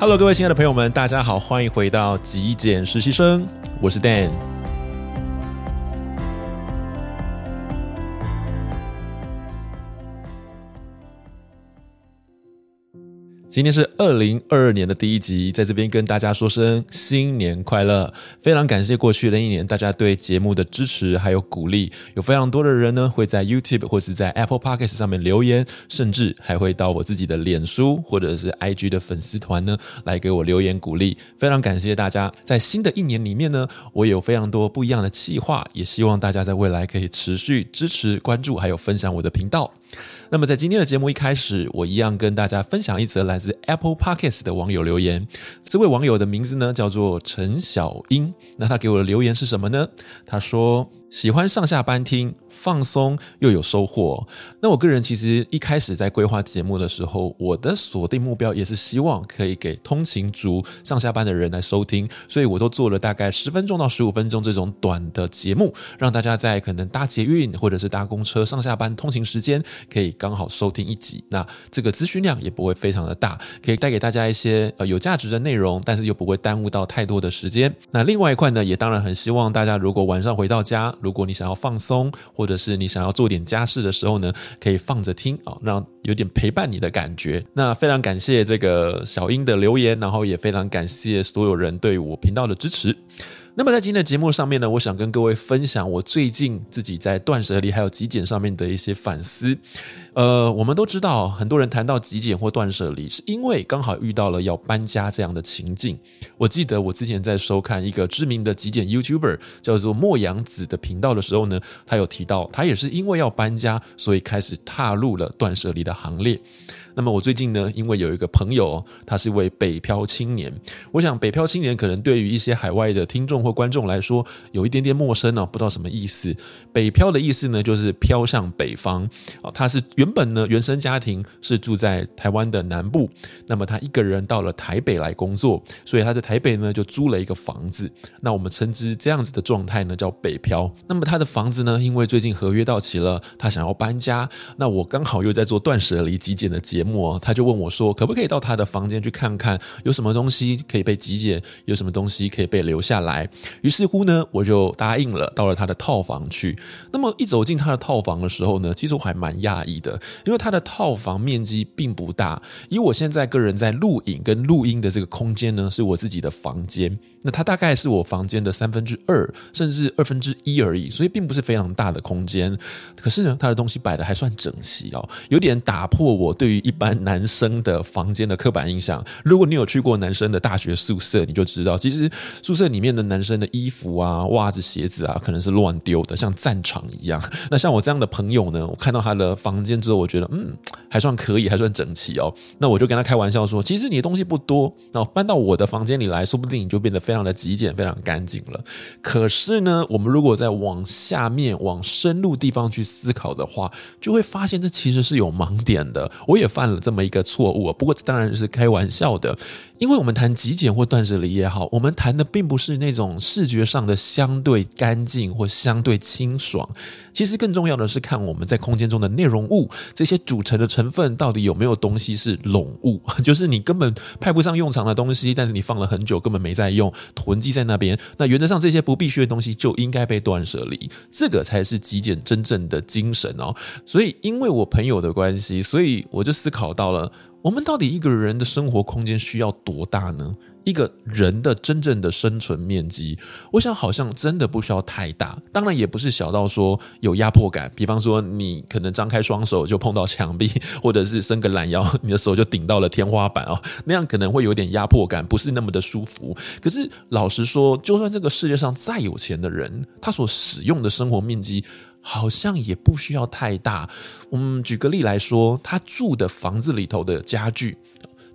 Hello，各位亲爱的朋友们，大家好，欢迎回到极简实习生，我是 Dan。今天是二零二二年的第一集，在这边跟大家说声新年快乐！非常感谢过去的一年大家对节目的支持还有鼓励，有非常多的人呢会在 YouTube 或是在 Apple Podcast 上面留言，甚至还会到我自己的脸书或者是 IG 的粉丝团呢来给我留言鼓励，非常感谢大家！在新的一年里面呢，我有非常多不一样的计划，也希望大家在未来可以持续支持、关注还有分享我的频道。那么在今天的节目一开始，我一样跟大家分享一则来自 Apple Podcast 的网友留言。这位网友的名字呢叫做陈小英，那他给我的留言是什么呢？他说。喜欢上下班听，放松又有收获。那我个人其实一开始在规划节目的时候，我的锁定目标也是希望可以给通勤族上下班的人来收听，所以我都做了大概十分钟到十五分钟这种短的节目，让大家在可能搭捷运或者是搭公车上下班通勤时间可以刚好收听一集。那这个资讯量也不会非常的大，可以带给大家一些呃有价值的内容，但是又不会耽误到太多的时间。那另外一块呢，也当然很希望大家如果晚上回到家，如果你想要放松，或者是你想要做点家事的时候呢，可以放着听啊，让有点陪伴你的感觉。那非常感谢这个小英的留言，然后也非常感谢所有人对我频道的支持。那么在今天的节目上面呢，我想跟各位分享我最近自己在断舍离还有极简上面的一些反思。呃，我们都知道，很多人谈到极简或断舍离，是因为刚好遇到了要搬家这样的情境。我记得我之前在收看一个知名的极简 YouTuber 叫做莫阳子的频道的时候呢，他有提到，他也是因为要搬家，所以开始踏入了断舍离的行列。那么我最近呢，因为有一个朋友，他是一位北漂青年。我想北漂青年可能对于一些海外的听众或观众来说，有一点点陌生呢，不知道什么意思。北漂的意思呢，就是飘向北方。啊，他是原本呢，原生家庭是住在台湾的南部，那么他一个人到了台北来工作，所以他在台北呢就租了一个房子。那我们称之这样子的状态呢叫北漂。那么他的房子呢，因为最近合约到期了，他想要搬家。那我刚好又在做断舍离极简的节目，他就问我说，可不可以到他的房间去看看，有什么东西可以被极简，有什么东西可以被留下来？于是乎呢，我就答应了，到了他的套房去。那么一走进他的套房的时候呢，其实我还蛮讶异的，因为他的套房面积并不大。以我现在个人在录影跟录音的这个空间呢，是我自己的房间，那它大概是我房间的三分之二，甚至二分之一而已，所以并不是非常大的空间。可是呢，他的东西摆得还算整齐哦，有点打破我对于一般男生的房间的刻板印象。如果你有去过男生的大学宿舍，你就知道，其实宿舍里面的男生的衣服啊、袜子、鞋子啊，可能是乱丢的，像战场一样。那像我这样的朋友呢，我看到他的房间之后，我觉得嗯，还算可以，还算整齐哦。那我就跟他开玩笑说，其实你的东西不多，那搬到我的房间里来说不定你就变得非常的极简、非常干净了。可是呢，我们如果再往下面、往深入地方去思考的话，就会发现这其实是有盲点的。我也发犯了这么一个错误，不过这当然是开玩笑的。因为我们谈极简或断舍离也好，我们谈的并不是那种视觉上的相对干净或相对清爽。其实更重要的是看我们在空间中的内容物，这些组成的成分到底有没有东西是拢物，就是你根本派不上用场的东西，但是你放了很久根本没在用，囤积在那边。那原则上这些不必须的东西就应该被断舍离，这个才是极简真正的精神哦。所以因为我朋友的关系，所以我就思考到了。我们到底一个人的生活空间需要多大呢？一个人的真正的生存面积，我想好像真的不需要太大，当然也不是小到说有压迫感。比方说，你可能张开双手就碰到墙壁，或者是伸个懒腰，你的手就顶到了天花板哦，那样可能会有点压迫感，不是那么的舒服。可是老实说，就算这个世界上再有钱的人，他所使用的生活面积，好像也不需要太大。我们举个例来说，他住的房子里头的家具。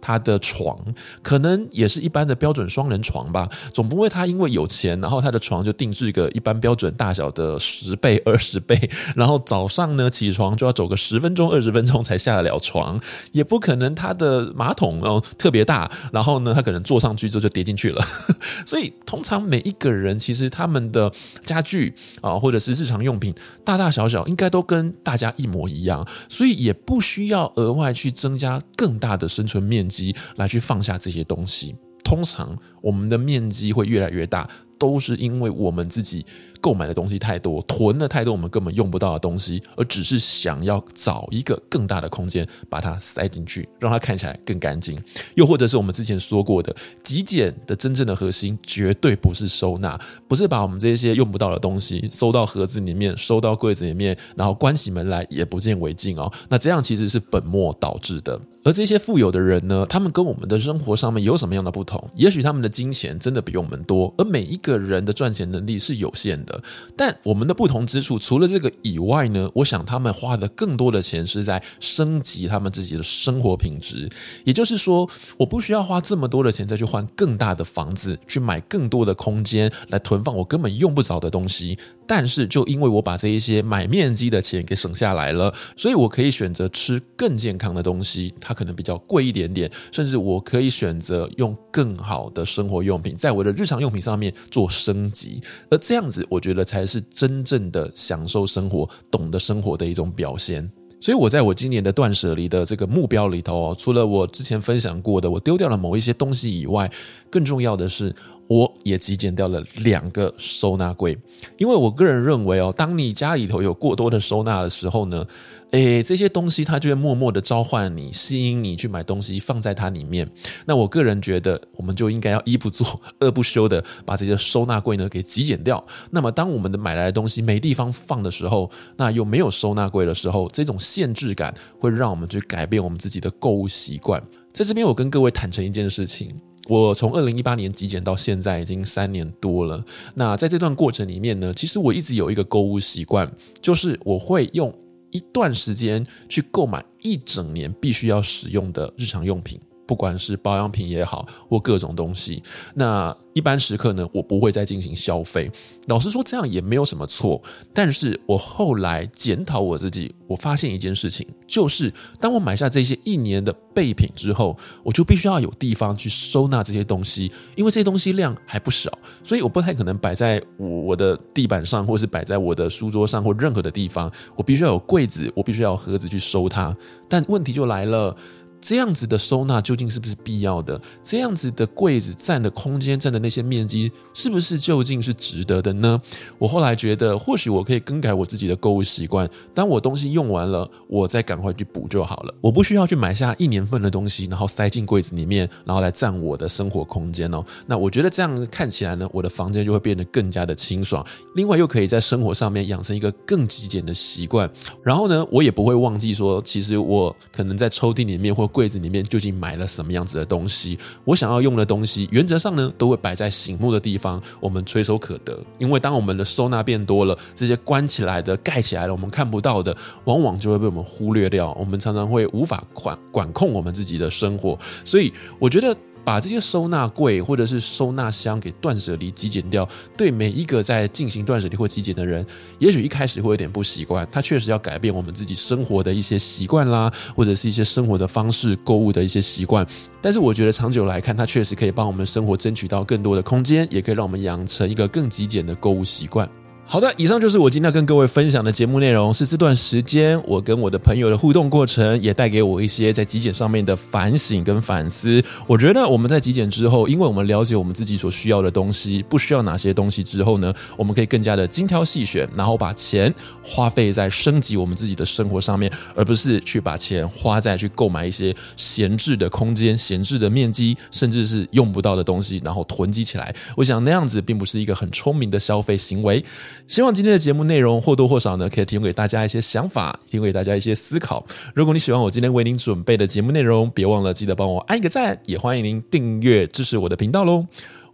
他的床可能也是一般的标准双人床吧，总不会他因为有钱，然后他的床就定制个一般标准大小的十倍、二十倍，然后早上呢起床就要走个十分钟、二十分钟才下得了床，也不可能他的马桶哦特别大，然后呢他可能坐上去之后就跌进去了。所以通常每一个人其实他们的家具啊或者是日常用品大大小小应该都跟大家一模一样，所以也不需要额外去增加更大的生存面机来去放下这些东西。通常我们的面积会越来越大，都是因为我们自己购买的东西太多，囤了太多我们根本用不到的东西，而只是想要找一个更大的空间把它塞进去，让它看起来更干净。又或者是我们之前说过的，极简的真正的核心绝对不是收纳，不是把我们这些用不到的东西收到盒子里面，收到柜子里面，然后关起门来也不见为净哦。那这样其实是本末倒置的。而这些富有的人呢，他们跟我们的生活上面有什么样的不同？也许他们的金钱真的比我们多，而每一个个人的赚钱能力是有限的。但我们的不同之处，除了这个以外呢，我想他们花的更多的钱是在升级他们自己的生活品质。也就是说，我不需要花这么多的钱再去换更大的房子，去买更多的空间来囤放我根本用不着的东西。但是，就因为我把这一些买面积的钱给省下来了，所以我可以选择吃更健康的东西。它可能比较贵一点点，甚至我可以选择用更好的生活用品，在我的日常用品上面做升级，而这样子，我觉得才是真正的享受生活、懂得生活的一种表现。所以，我在我今年的断舍离的这个目标里头，除了我之前分享过的，我丢掉了某一些东西以外，更重要的是，我也极简掉了两个收纳柜，因为我个人认为哦，当你家里头有过多的收纳的时候呢，诶，这些东西它就会默默的召唤你，吸引你去买东西放在它里面。那我个人觉得，我们就应该要一不做二不休的把这些收纳柜呢给极简掉。那么，当我们的买来的东西没地方放的时候，那又没有收纳柜的时候，这种限制感会让我们去改变我们自己的购物习惯。在这边，我跟各位坦诚一件事情。我从二零一八年极简到现在已经三年多了。那在这段过程里面呢，其实我一直有一个购物习惯，就是我会用一段时间去购买一整年必须要使用的日常用品。不管是保养品也好，或各种东西，那一般时刻呢，我不会再进行消费。老实说，这样也没有什么错。但是我后来检讨我自己，我发现一件事情，就是当我买下这些一年的备品之后，我就必须要有地方去收纳这些东西，因为这些东西量还不少，所以我不太可能摆在我我的地板上，或是摆在我的书桌上，或任何的地方。我必须要有柜子，我必须要有盒子去收它。但问题就来了。这样子的收纳究竟是不是必要的？这样子的柜子占的空间、占的那些面积，是不是究竟是值得的呢？我后来觉得，或许我可以更改我自己的购物习惯。当我东西用完了，我再赶快去补就好了。我不需要去买下一年份的东西，然后塞进柜子里面，然后来占我的生活空间哦。那我觉得这样看起来呢，我的房间就会变得更加的清爽。另外，又可以在生活上面养成一个更极简的习惯。然后呢，我也不会忘记说，其实我可能在抽屉里面或柜子里面究竟买了什么样子的东西？我想要用的东西，原则上呢都会摆在醒目的地方，我们垂手可得。因为当我们的收纳变多了，这些关起来的、盖起来的，我们看不到的，往往就会被我们忽略掉。我们常常会无法管管控我们自己的生活，所以我觉得。把这些收纳柜或者是收纳箱给断舍离、极简掉，对每一个在进行断舍离或极简的人，也许一开始会有点不习惯。他确实要改变我们自己生活的一些习惯啦，或者是一些生活的方式、购物的一些习惯。但是我觉得长久来看，它确实可以帮我们生活争取到更多的空间，也可以让我们养成一个更极简的购物习惯。好的，以上就是我今天要跟各位分享的节目内容。是这段时间我跟我的朋友的互动过程，也带给我一些在极简上面的反省跟反思。我觉得我们在极简之后，因为我们了解我们自己所需要的东西，不需要哪些东西之后呢，我们可以更加的精挑细选，然后把钱花费在升级我们自己的生活上面，而不是去把钱花在去购买一些闲置的空间、闲置的面积，甚至是用不到的东西，然后囤积起来。我想那样子并不是一个很聪明的消费行为。希望今天的节目内容或多或少呢，可以提供给大家一些想法，提供给大家一些思考。如果你喜欢我今天为您准备的节目内容，别忘了记得帮我按一个赞，也欢迎您订阅支持我的频道喽。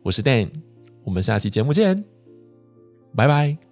我是 Dan，我们下期节目见，拜拜。